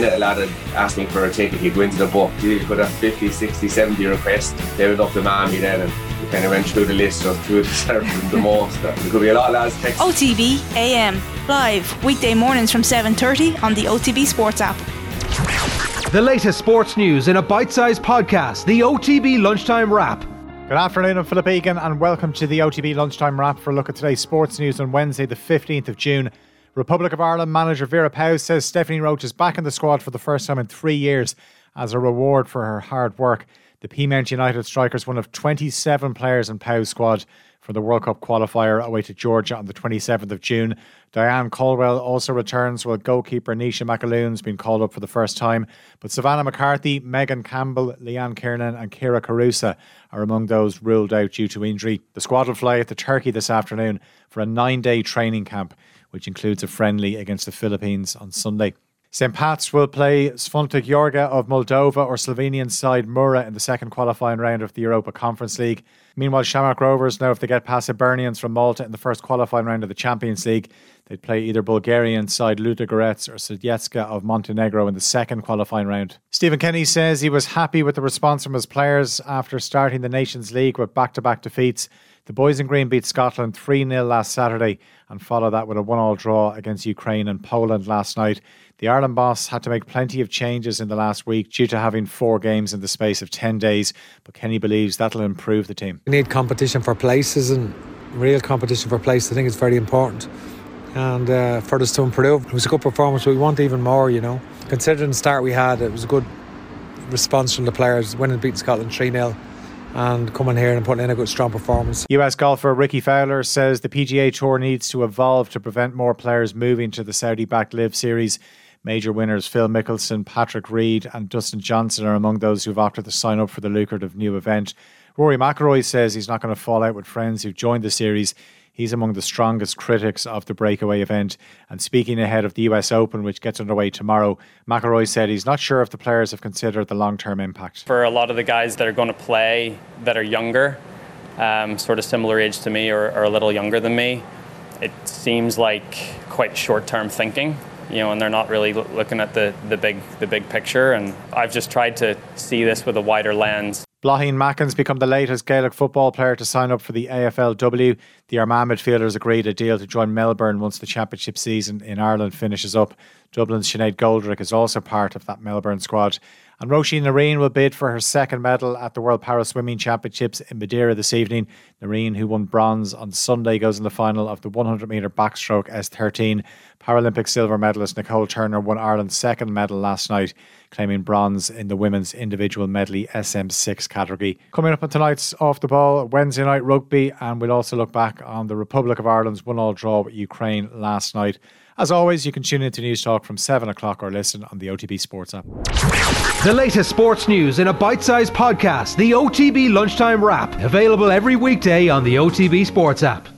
minute a lad had asked me for a ticket, he'd go into the book. You could have 50, 60, 70 requests. They would up the mammy then and we kind of went through the list of who deserved them the most. There could be a lot of lads text. OTB AM live weekday mornings from 7:30 on the OTB Sports app. The latest sports news in a bite-sized podcast, the OTB Lunchtime Wrap. Good afternoon, I'm Philip Egan, and welcome to the OTB Lunchtime Wrap for a look at today's sports news on Wednesday, the 15th of June. Republic of Ireland manager Vera Pauw says Stephanie Roche is back in the squad for the first time in three years as a reward for her hard work. The Peamount United striker is one of 27 players in Pauw's squad for the World Cup qualifier away to Georgia on the 27th of June. Diane Caldwell also returns while goalkeeper Naoisha McAloon's been called up for the first time. But Savannah McCarthy, Megan Campbell, Leanne Kiernan, and Kyra Carusa are among those ruled out due to injury. The squad will fly to Turkey this afternoon for a nine day training camp, which includes a friendly against the Philippines on Sunday. St. Pat's will play Sfîntul Gheorghe of Moldova or Slovenian side Mura in the second qualifying round of the Europa Conference League. Meanwhile, Shamrock Rovers know if they get past Hibernians from Malta in the first qualifying round of the Champions League, they'd play either Bulgarian side Ludogorets or Sutjeska of Montenegro in the second qualifying round. Stephen Kenny says he was happy with the response from his players after starting the Nations League with back to back defeats. The boys in green beat Scotland 3 0 last Saturday and followed that with a 1 all draw against Ukraine and Poland last night. The Ireland boss had to make plenty of changes in the last week due to having four games in the space of 10 days, but Kenny believes that'll improve the team. We need competition for places and real competition for places. I think it's very important. And uh, for us to improve, it was a good performance, we want even more, you know. Considering the start we had, it was a good response from the players, winning beating Scotland 3 0 and coming here and putting in a good strong performance. US golfer Rickie Fowler says the PGA Tour needs to evolve to prevent more players moving to the Saudi backed LIV series. Major winners Phil Mickelson, Patrick Reed, and Dustin Johnson are among those who've opted to sign up for the lucrative new event. Rory McIlroy says he's not going to fall out with friends who've joined the series. He's among the strongest critics of the breakaway event. And speaking ahead of the US Open, which gets underway tomorrow, McIlroy said he's not sure if the players have considered the long term impact. For a lot of the guys that are going to play that are younger, um, sort of similar age to me or, or a little younger than me, it seems like quite short term thinking you know, and they're not really looking at the, the big the big picture. And I've just tried to see this with a wider lens. Blaithin Mackin's become the latest Gaelic football player to sign up for the AFLW. The Armagh midfielders agreed a deal to join Melbourne once the championship season in Ireland finishes up. Dublin's Sinead Goldrick is also part of that Melbourne squad. And Roisin Ní Riain will bid for her second medal at the World Para Swimming Championships in Madeira this evening. Ní Riain, who won bronze on Sunday, goes in the final of the 100 metre backstroke S13. Paralympic silver medalist Nicole Turner won Ireland's second medal last night, claiming bronze in the women's individual medley SM6 category. Coming up on tonight's Off the Ball, Wednesday night rugby, and we'll also look back on the Republic of Ireland's one all draw with Ukraine last night. As always, you can tune into Newstalk from 7 o'clock or listen on the OTB Sports app. The latest sports news in a bite sized podcast, the OTB Lunchtime Wrap, available every weekday on the OTB Sports app.